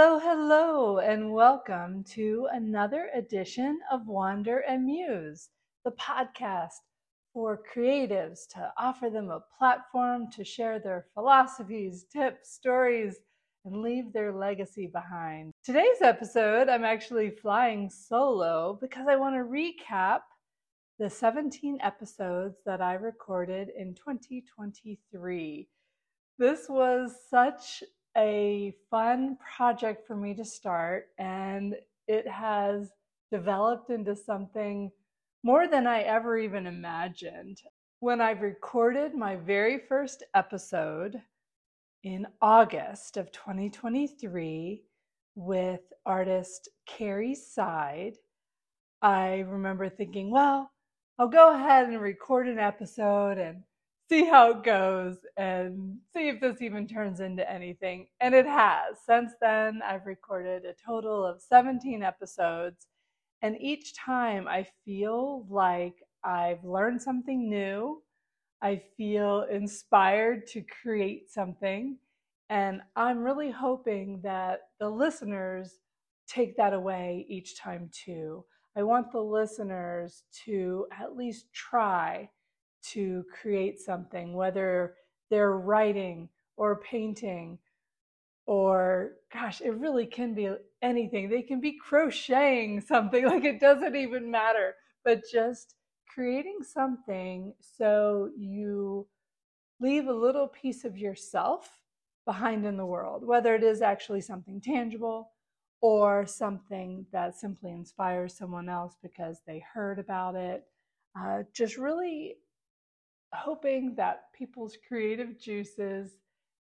Hello, hello, and welcome to another edition of Wander and Muse, the podcast for creatives to offer them a platform to share their philosophies, tips, stories, and leave their legacy behind. Today's episode, I'm actually flying solo because I want to recap the 17 episodes that I recorded in 2023. This was such a fun project for me to start, and it has developed into something more than I ever even imagined. When I recorded my very first episode in August of 2023 with artist Carrie Seid, I remember thinking, well, I'll go ahead and record an episode and see how it goes and see if this even turns into anything. And it has. Since then, I've recorded a total of 17 episodes. And each time I feel like I've learned something new. I feel inspired to create something. And I'm really hoping that the listeners take that away each time too. I want the listeners to at least try to create something, whether they're writing or painting or gosh, it really can be anything. They can be crocheting something, like it doesn't even matter, but just creating something so you leave a little piece of yourself behind in the world, whether it is actually something tangible or something that simply inspires someone else because they heard about it. Uh, just really hoping that people's creative juices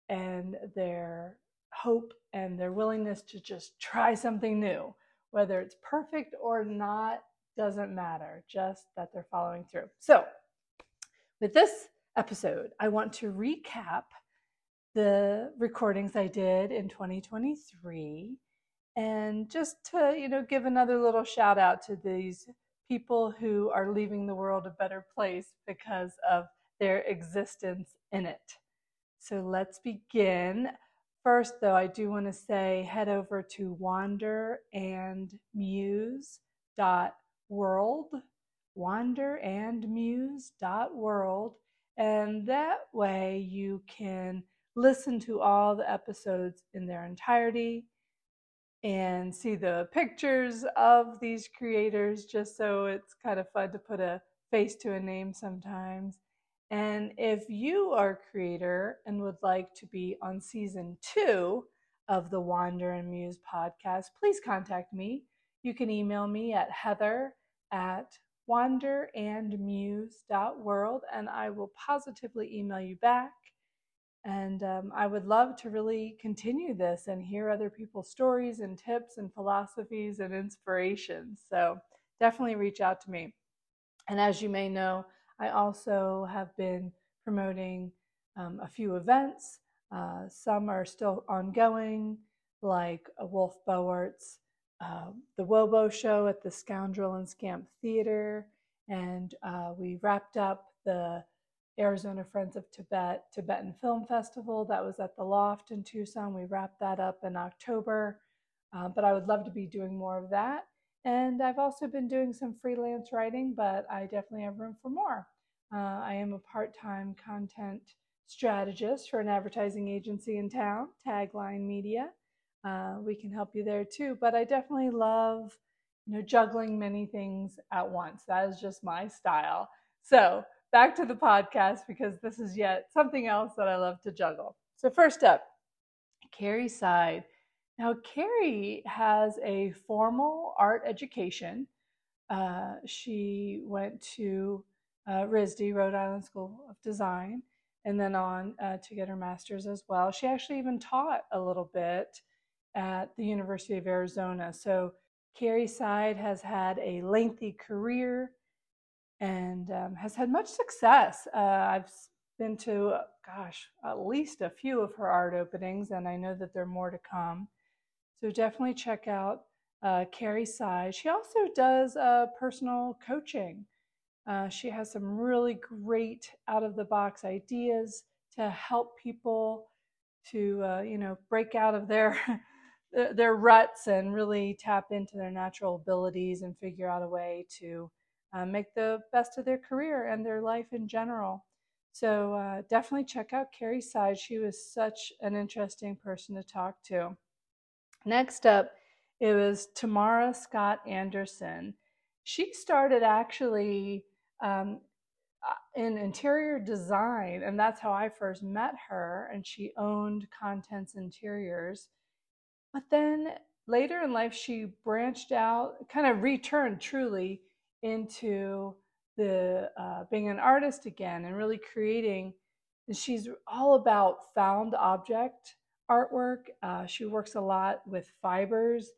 and their hope and their willingness to just try something new, whether it's perfect or not, doesn't matter, just that they're following through. So, with this episode, I want to recap the recordings I did in 2023 and just to, you know, give another little shout out to these people who are leaving the world a better place because of their existence in it. So let's begin. First, though, I do want to say head over to wanderandmuse.world, wanderandmuse.world, and that way you can listen to all the episodes in their entirety and see the pictures of these creators just so it's kind of fun to put a face to a name sometimes. And if you are a creator and would like to be on season two of the Wander and Muse podcast, please contact me. You can email me at heather at wanderandmuse.world and I will positively email you back and um, I would love to really continue this and hear other people's stories and tips and philosophies and inspirations. So definitely reach out to me. And as you may know, I also have been promoting um, a few events. Uh, some are still ongoing, like Wolfe Bowart's uh, The Wobo Show at the Scoundrel and Scamp Theater. And uh, we wrapped up the Arizona Friends of Tibet Tibetan Film Festival. That was at the Loft in Tucson. We wrapped that up in October, uh, but I would love to be doing more of that. And I've also been doing some freelance writing, but I definitely have room for more. Uh, I am a part time content strategist for an advertising agency in town, Tagline Media. Uh, we can help you there too, but I definitely love you know juggling many things at once. That is just my style. So back to the podcast because this is yet something else that I love to juggle. So, first up, Carrie Seid. Now, Carrie has a formal art education. Uh, she went to uh, RISD, Rhode Island School of Design, and then on uh, to get her master's as well. She actually even taught a little bit at the University of Arizona. So, Carrie Seid has had a lengthy career and um, has had much success. Uh, I've been to, uh, gosh, at least a few of her art openings, and I know that there are more to come. So definitely check out uh, Carrie Seid. She also does uh, personal coaching. Uh, she has some really great out of the box ideas to help people to, you know, break out of their their ruts and really tap into their natural abilities and figure out a way to uh, make the best of their career and their life in general. So uh, definitely check out Carrie's side. She was such an interesting person to talk to. Next up, it was Tamara Scott Anderson. She started actually um, uh, in interior design, and that's how I first met her. And she owned Contents Interiors. But then later in life, she branched out, kind of returned truly into the uh, being an artist again and really creating. And she's all about found object artwork. Uh, she works a lot with fibers,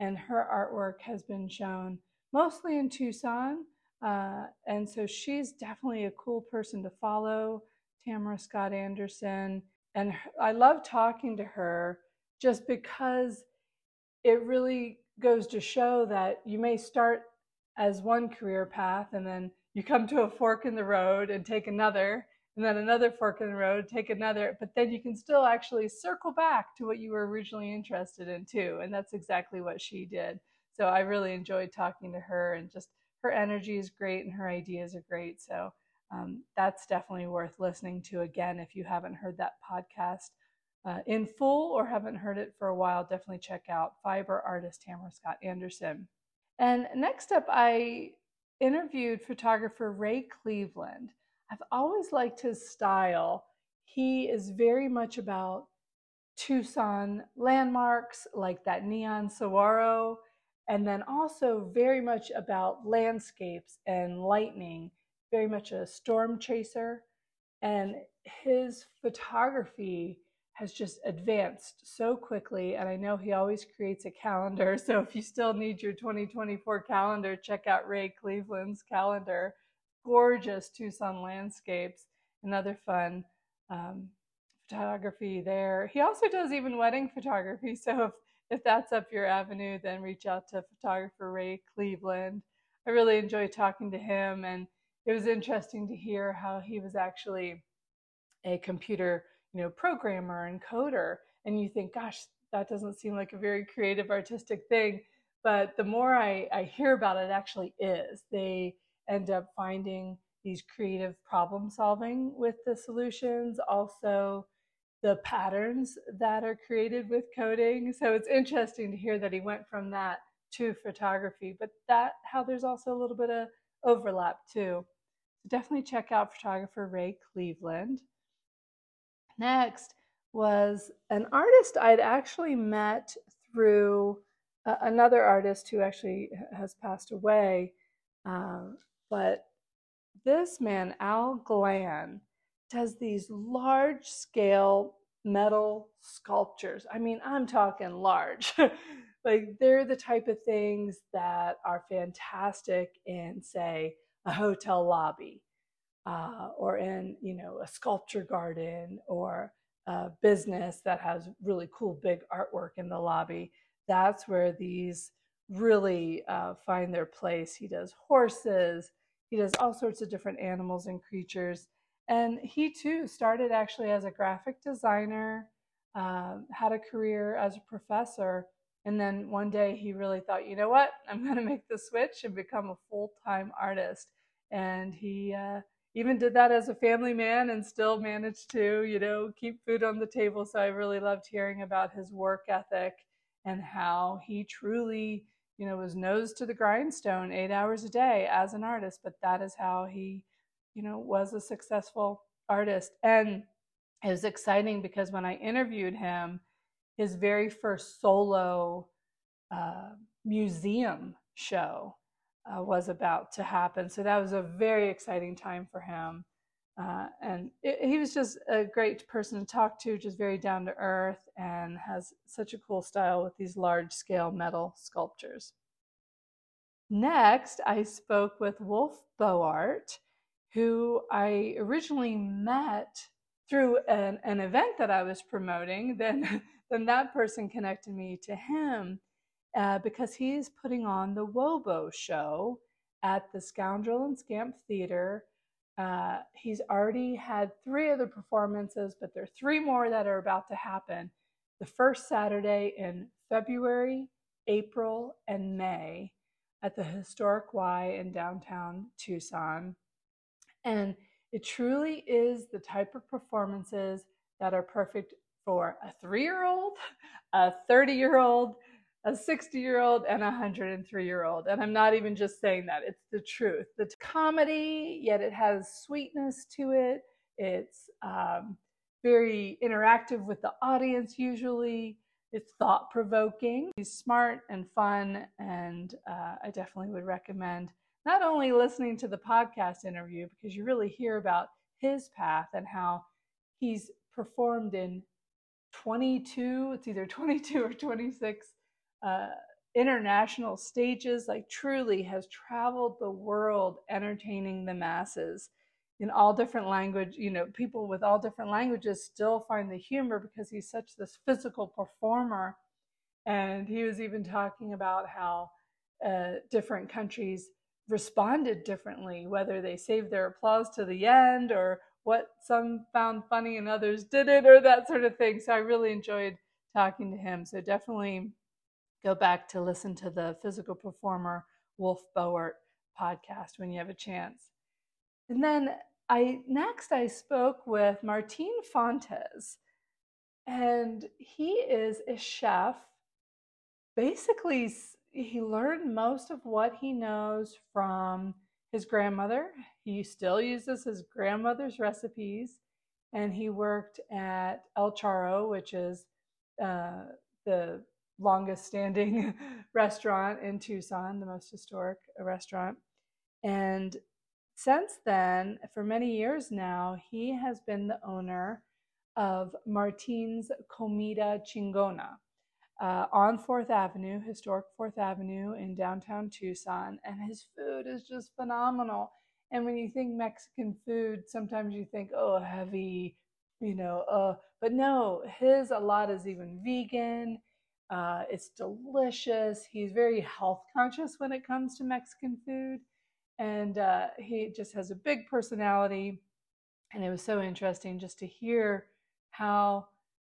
and her artwork has been shown mostly in Tucson. Uh, and so she's definitely a cool person to follow, Tamara Scott Anderson. And I love talking to her just because it really goes to show that you may start as one career path and then you come to a fork in the road and take another and then another fork in the road take another but then you can still actually circle back to what you were originally interested in too and that's exactly what she did so i really enjoyed talking to her and just her energy is great and her ideas are great so um, that's definitely worth listening to again if you haven't heard that podcast uh, in full or haven't heard it for a while, definitely check out Fiber artist Tamara Scott Anderson. And next up, I interviewed photographer Ray Cleveland. I've always liked his style. He is very much about Tucson landmarks like that neon saguaro, and then also very much about landscapes and lightning, very much a storm chaser. And his photography has just advanced so quickly. And I know he always creates a calendar. So if you still need your 2024 calendar, check out Ray Cleveland's calendar. Gorgeous Tucson landscapes, another fun um, photography there. He also does even wedding photography. So if, if that's up your avenue, then reach out to photographer Ray Cleveland. I really enjoy talking to him, and it was interesting to hear how he was actually a computer you know, programmer and coder, and you think, gosh, that doesn't seem like a very creative, artistic thing. But the more I, I hear about it, it actually is. They end up finding these creative problem solving with the solutions, also the patterns that are created with coding. So it's interesting to hear that he went from that to photography, but that how there's also a little bit of overlap too. So definitely check out photographer Ray Cleveland. Next was an artist I'd actually met through another artist who actually has passed away. Um, but this man, Al Glann, does these large scale metal sculptures. I mean, I'm talking large. like they're the type of things that are fantastic in, say, a hotel lobby uh, or in you know a sculpture garden or a business that has really cool big artwork in the lobby that's where these really uh, find their place. He does horses he does all sorts of different animals and creatures. And he too started actually as a graphic designer um, had a career as a professor and then one day he really thought you know what? I'm going to make the switch and become a full-time artist. And he uh, even did that as a family man and still managed to, you know, keep food on the table. So I really loved hearing about his work ethic and how he truly, you know, was nose to the grindstone eight hours a day as an artist. But that is how he, you know, was a successful artist. And it was exciting because when I interviewed him, his very first solo uh, museum show uh, was about to happen. So that was a very exciting time for him. Uh, and it, he was just a great person to talk to, just very down to earth, and has such a cool style with these large scale metal sculptures. Next, I spoke with Wolfe Bowart, who I originally met through an, an event that I was promoting. Then, then that person connected me to him uh, because he's putting on the Wobo show at the Scoundrel and Scamp Theater. Uh, he's already had three other performances, but there are three more that are about to happen. The first Saturday in February, April, and May at the Historic Y in downtown Tucson. And it truly is the type of performances that are perfect for a three year old, a 30 year old, a 60 year old, and a 103 year old. And I'm not even just saying that, it's the truth. The comedy, yet it has sweetness to it. It's um, very interactive with the audience, usually. It's thought provoking. He's smart and fun, and uh, I definitely would recommend not only listening to the podcast interview because you really hear about his path and how he's performed in 22, it's either 22 or 26 uh, international stages, like truly has traveled the world entertaining the masses in all different language you know people with all different languages still find the humor because he's such this physical performer. And he was even talking about how uh, different countries responded differently whether they saved their applause to the end or what some found funny and others didn't or that sort of thing. So i really enjoyed talking to him. So definitely go back to listen to the physical performer Wolfe Bowart podcast when you have a chance and then I next I spoke with Martin Fontes, and he is a chef. Basically, he learned most of what he knows from his grandmother. He still uses his grandmother's recipes, and he worked at El Charro, which is uh, the longest standing restaurant in Tucson, the most historic restaurant. And since then, for many years now, he has been the owner of Martin's Comida Chingona uh, on Fourth Avenue, historic Fourth Avenue in downtown Tucson. And his food is just phenomenal. And when you think Mexican food, sometimes you think, oh, heavy, you know, uh, but no, his a lot is even vegan. Uh, it's delicious. He's very health conscious when it comes to Mexican food. And uh, he just has a big personality. And it was so interesting just to hear how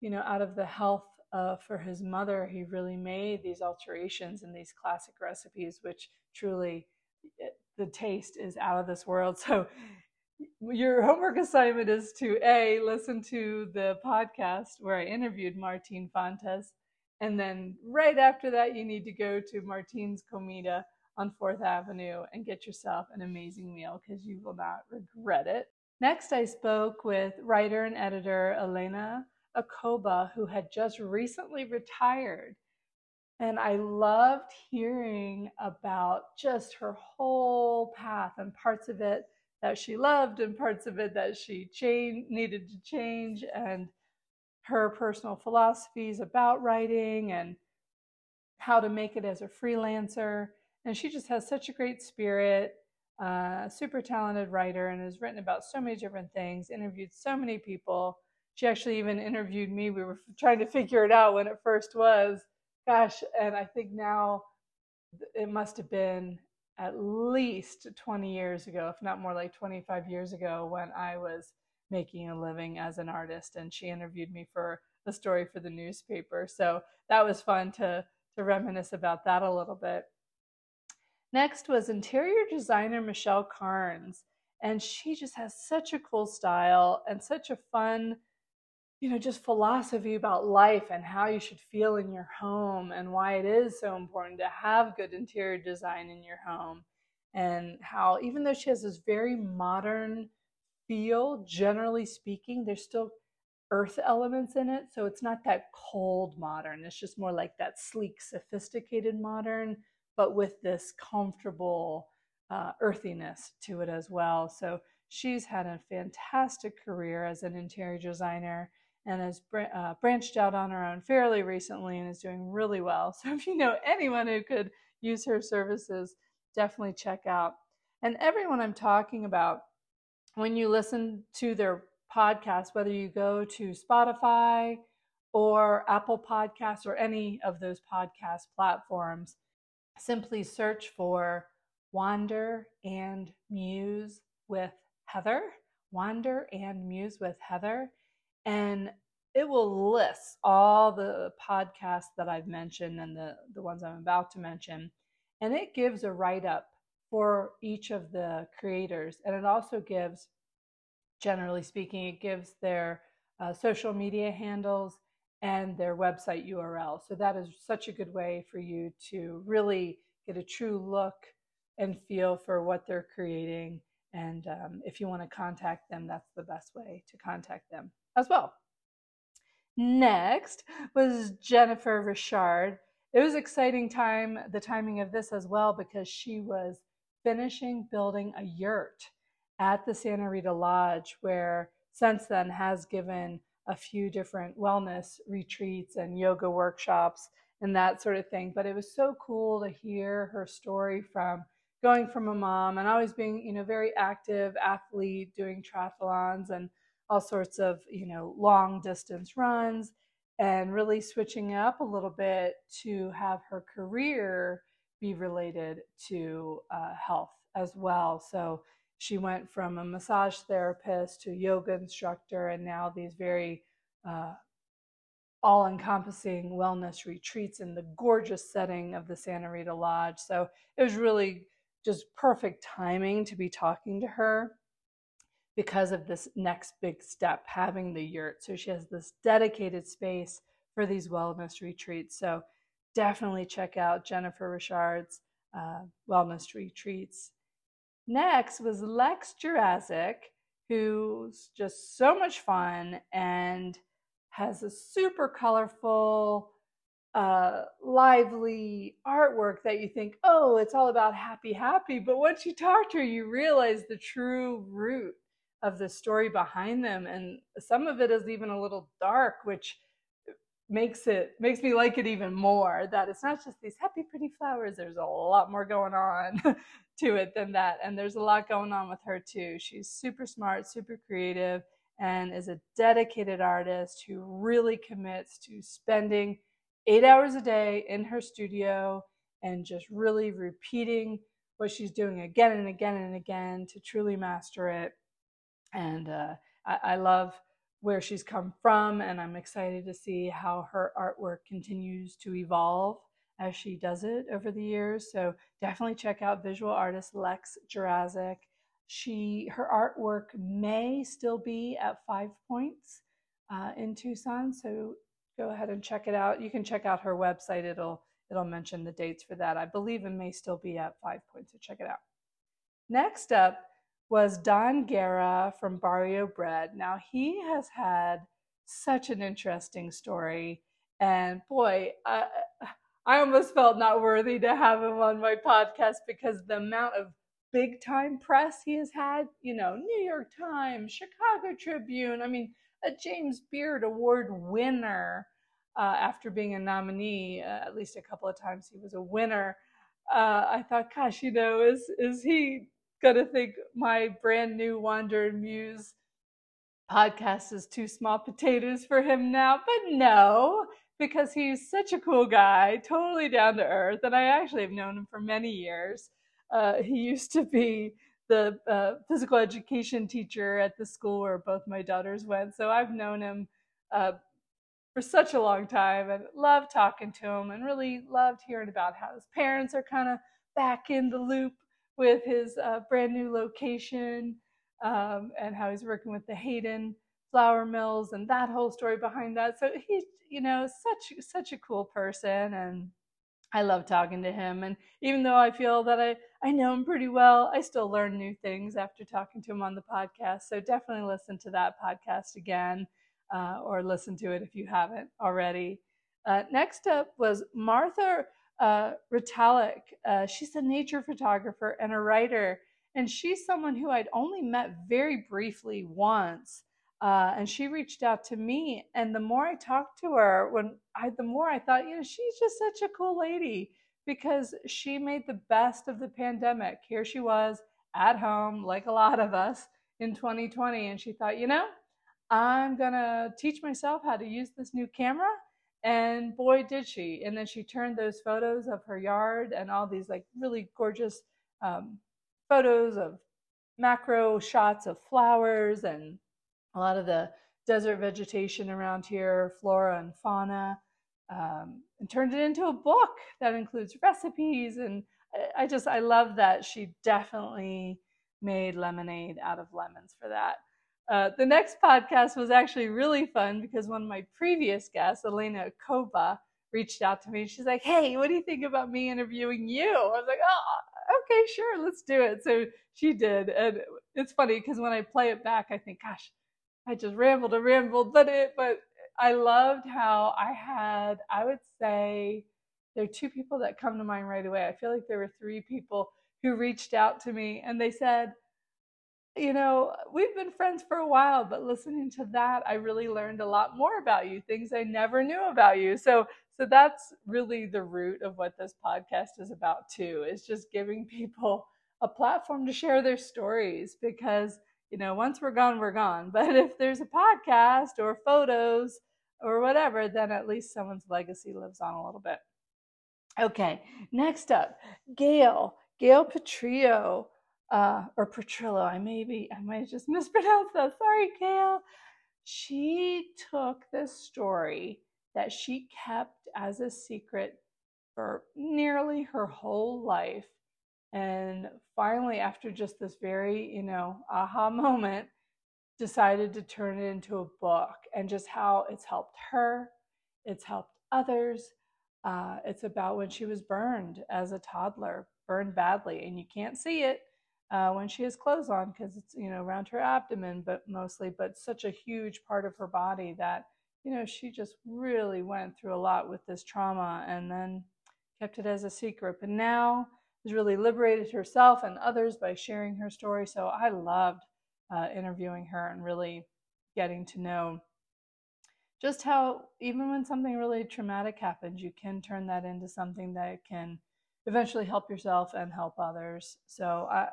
you know out of the health uh, for his mother he really made these alterations in these classic recipes which truly it, the taste is out of this world. So your homework assignment is to a listen to the podcast where i interviewed martin fontes and then right after that you need to go to martin's comida on Fourth Avenue and get yourself an amazing meal because you will not regret it. Next, I spoke with writer and editor Elena Acoba, who had just recently retired. And I loved hearing about just her whole path and parts of it that she loved and parts of it that she changed, needed to change, and her personal philosophies about writing and how to make it as a freelancer. And she just has such a great spirit uh, super talented writer and has written about so many different things interviewed so many people. She actually even interviewed me. We were trying to figure it out when it first was. Gosh and i think now it must have been at least 20 years ago if not more like 25 years ago when i was making a living as an artist and she interviewed me for a story for the newspaper so that was fun to to reminisce about that a little bit Next was interior designer Michelle Carnes. And she just has such a cool style and such a fun, you know, just philosophy about life and how you should feel in your home and why it is so important to have good interior design in your home. And how, even though she has this very modern feel, generally speaking, there's still earth elements in it. So it's not that cold modern. It's just more like that sleek, sophisticated modern but with this comfortable uh, earthiness to it as well. So she's had a fantastic career as an interior designer and has uh, branched out on her own fairly recently and is doing really well. So if you know anyone who could use her services, definitely check out. And everyone I'm talking about, when you listen to their podcast, whether you go to Spotify or Apple Podcasts or any of those podcast platforms, simply search for Wander and Muse with Heather. Wander and Muse with Heather. And it will list all the podcasts that I've mentioned and the, the ones I'm about to mention. And it gives a write up for each of the creators. And it also gives, generally speaking, it gives their uh, social media handles and their website URL. So that is such a good way for you to really get a true look and feel for what they're creating. And um, if you want to contact them, that's the best way to contact them as well. Next was Jennifer Rischard. It was exciting time, the timing of this as well, because she was finishing building a yurt at the Santa Rita Lodge, where since then has given a few different wellness retreats and yoga workshops and that sort of thing. But it was so cool to hear her story from going from a mom and always being, you know, very active athlete doing triathlons and all sorts of, you know, long distance runs and really switching up a little bit to have her career be related to uh, health as well. So she went from a massage therapist to yoga instructor and now these very uh, all encompassing wellness retreats in the gorgeous setting of the Santa Rita Lodge. So it was really just perfect timing to be talking to her because of this next big step, having the yurt. So she has this dedicated space for these wellness retreats. So definitely check out Jennifer Rischard's uh, wellness retreats. Next was Lex Gjurasic, who's just so much fun and has a super colorful, uh, lively artwork that you think, oh, it's all about happy, happy. But once you talk to her, you realize the true root of the story behind them. And some of it is even a little dark, which makes it makes me like it even more that it's not just these happy pretty flowers there's a lot more going on to it than that and there's a lot going on with her too she's super smart super creative and is a dedicated artist who really commits to spending eight hours a day in her studio and just really repeating what she's doing again and again and again to truly master it. And uh, I, I love where she's come from, and I'm excited to see how her artwork continues to evolve as she does it over the years. So definitely check out visual artist Lex Gjurasic. She her artwork may still be at Five Points uh, in Tucson, so go ahead and check it out. You can check out her website. It'll it'll mention the dates for that. I believe it may still be at Five Points, so check it out. Next up was Don Guerra from Barrio Bread. Now he has had such an interesting story, and boy, I, I almost felt not worthy to have him on my podcast because the amount of big time press he has had, you know, New York Times, Chicago Tribune. I mean, a James Beard Award winner uh, after being a nominee. Uh, at least a couple of times he was a winner. Uh, I thought, gosh, you know, is is he gonna think my brand new Wander and Muse podcast is too small potatoes for him now? But no, because he's such a cool guy, totally down to earth, and I actually have known him for many years. Uh, he used to be the uh, physical education teacher at the school where both my daughters went. So I've known him uh, for such a long time and loved talking to him and really loved hearing about how his parents are kind of back in the loop with his uh, brand new location um, and how he's working with the Hayden flour mills and that whole story behind that. So he's, you know, such such a cool person and I love talking to him. And even though I feel that I, I know him pretty well, I still learn new things after talking to him on the podcast. So definitely listen to that podcast again uh, or listen to it if you haven't already. Uh, next up was Martha uh, Retallick. Uh, she's a nature photographer and a writer. And she's someone who I'd only met very briefly once. Uh, and she reached out to me. And the more I talked to her, when I, the more I thought, you know, she's just such a cool lady because she made the best of the pandemic. Here she was at home, like a lot of us in 2020. And she thought, you know, I'm going to teach myself how to use this new camera. And boy, did she. And then she turned those photos of her yard and all these like really gorgeous um, photos of macro shots of flowers and a lot of the desert vegetation around here, flora and fauna, um, and turned it into a book that includes recipes. And I, I just, I love that she definitely made lemonade out of lemons for that. Uh, the next podcast was actually really fun because one of my previous guests, Elena Acoba, reached out to me. She's like, "Hey, what do you think about me interviewing you?" I was like, "Oh, okay, sure, let's do it." So she did, and it's funny because when I play it back, I think, "Gosh, I just rambled and rambled," but it, but I loved how I had, I would say, there are two people that come to mind right away. I feel like there were three people who reached out to me, and they said you know, we've been friends for a while, but listening to that, I really learned a lot more about you, things I never knew about you. So, so that's really the root of what this podcast is about too, is just giving people a platform to share their stories because, you know, once we're gone, we're gone. But if there's a podcast or photos or whatever, then at least someone's legacy lives on a little bit. Okay, next up, Gayle, Gayle Petrillo uh, or Petrillo. I may be, I might have just mispronounce that. Sorry, Gayle. She took this story that she kept as a secret for nearly her whole life. And finally, after just this very, you know, aha moment, decided to turn it into a book and just how it's helped her, it's helped others. Uh, it's about when she was burned as a toddler, burned badly, and you can't see it uh, when she has clothes on because it's you know around her abdomen, but mostly, but such a huge part of her body that you know she just really went through a lot with this trauma and then kept it as a secret. But now has really liberated herself and others by sharing her story. So I loved uh, interviewing her and really getting to know just how even when something really traumatic happens, you can turn that into something that can eventually help yourself and help others. So uh,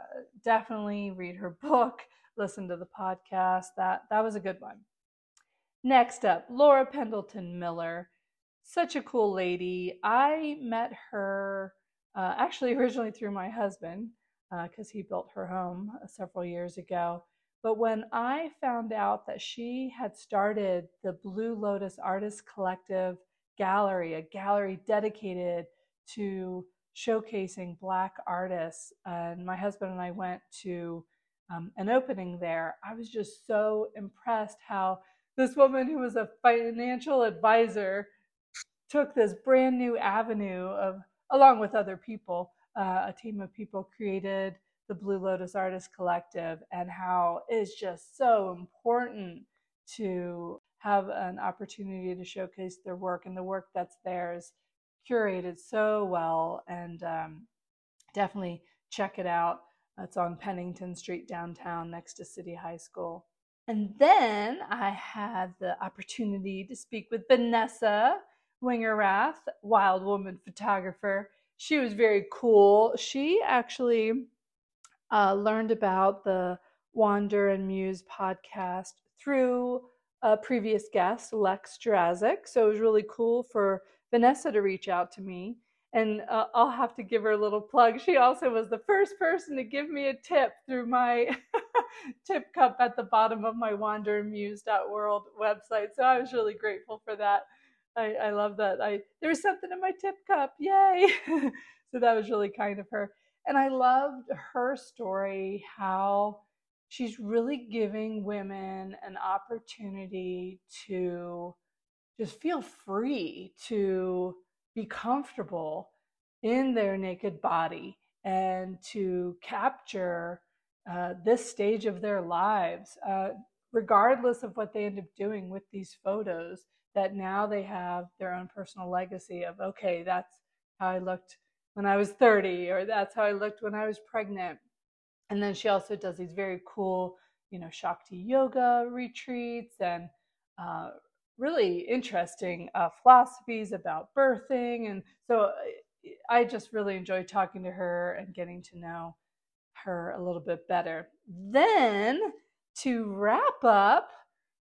definitely read her book, listen to the podcast. That that was a good one. Next up, Laura Pendleton Miller. Such a cool lady. I met her uh, actually originally through my husband because uh, he built her home uh, several years ago. But when I found out that she had started the Blue Lotus Artist Collective Gallery, a gallery dedicated to showcasing Black artists. And my husband and I went to um, an opening there. I was just so impressed how this woman, who was a financial advisor, took this brand new avenue of, along with other people, uh, a team of people created the Blue Lotus Artist Collective, and how it's just so important to have an opportunity to showcase their work and the work that's theirs curated so well and um, definitely check it out. It's on Pennington Street downtown next to City High School. And then I had the opportunity to speak with Vanessa Wingerath, wild woman photographer. She was very cool. She actually uh, learned about the Wander and Muse podcast through a previous guest, Lex Gjurasic. So it was really cool for Vanessa to reach out to me. And uh, I'll have to give her a little plug. She also was the first person to give me a tip through my tip cup at the bottom of my wandermuse.world website. So I was really grateful for that. I, I love that. I there was something in my tip cup. Yay. so that was really kind of her. And I loved her story, how she's really giving women an opportunity to just feel free to be comfortable in their naked body and to capture uh, this stage of their lives, uh, regardless of what they end up doing with these photos, that now they have their own personal legacy of, okay, that's how I looked when I was 30, or that's how I looked when I was pregnant. And then she also does these very cool, you know, Shakti yoga retreats and uh, really interesting uh, philosophies about birthing. And so I just really enjoyed talking to her and getting to know her a little bit better. Then to wrap up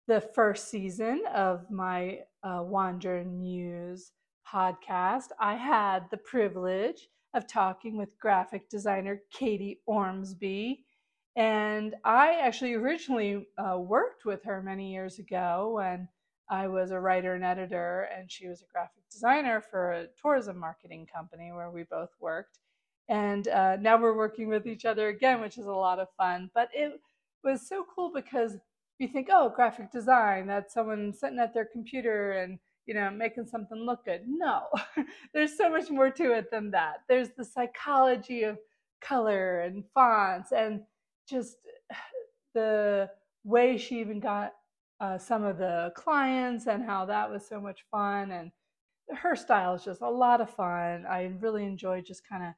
the first season of my uh, Wander and Muse podcast, I had the privilege of talking with graphic designer Katie Ormsby. And I actually originally uh, worked with her many years ago when I was a writer and editor, and she was a graphic designer for a tourism marketing company where we both worked. And uh, now we're working with each other again, which is a lot of fun. But it was so cool because you think, oh, graphic design, that's someone sitting at their computer and you know making something look good. No, there's so much more to it than that. There's the psychology of color and fonts and just the way she even got uh, some of the clients and how that was so much fun. And her style is just a lot of fun. I really enjoy just kind of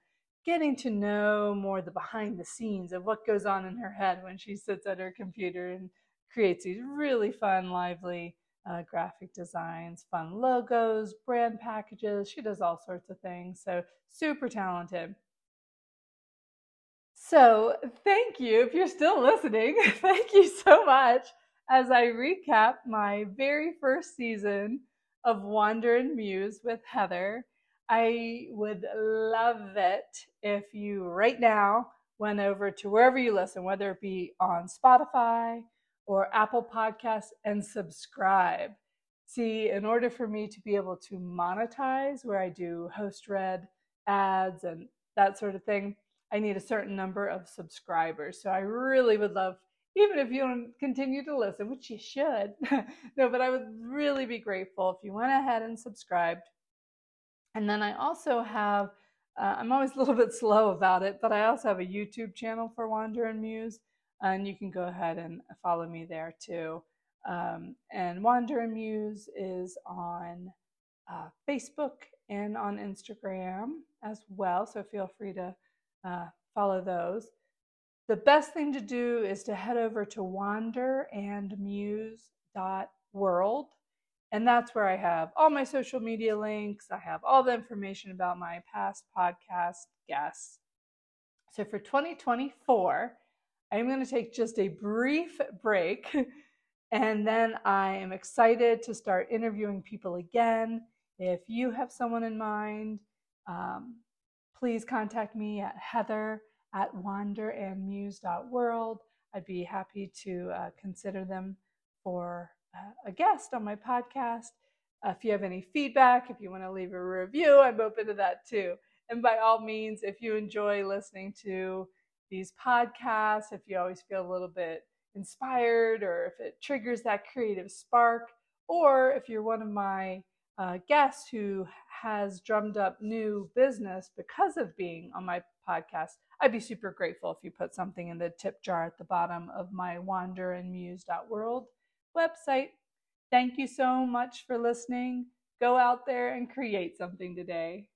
getting to know more the behind the scenes of what goes on in her head when she sits at her computer and creates these really fun, lively uh, graphic designs, fun logos, brand packages. She does all sorts of things. So, super talented. So, thank you. If you're still listening, thank you so much as I recap my very first season of Wander and Muse with Heather. I would love it if you right now went over to wherever you listen, whether it be on Spotify or Apple Podcasts, and subscribe. See, in order for me to be able to monetize where I do host read ads and that sort of thing, I need a certain number of subscribers. So I really would love, even if you don't continue to listen, which you should, no, but I would really be grateful if you went ahead and subscribed. And then I also have, uh, I'm always a little bit slow about it, but I also have a YouTube channel for Wander and Muse, and you can go ahead and follow me there too. Um, and Wander and Muse is on uh, Facebook and on Instagram as well, so feel free to uh, follow those. The best thing to do is to head over to wanderandmuse.world. And that's where I have all my social media links. I have all the information about my past podcast guests. So for 2024, I'm going to take just a brief break. And then I am excited to start interviewing people again. If you have someone in mind, um, please contact me at heather at wanderandmuse.world. I'd be happy to uh, consider them for uh, a guest on my podcast. Uh, if you have any feedback, if you want to leave a review, I'm open to that too. And by all means, if you enjoy listening to these podcasts, if you always feel a little bit inspired or if it triggers that creative spark, or if you're one of my uh, guest who has drummed up new business because of being on my podcast, I'd be super grateful if you put something in the tip jar at the bottom of my wanderandmuse.world website. Thank you so much for listening. Go out there and create something today.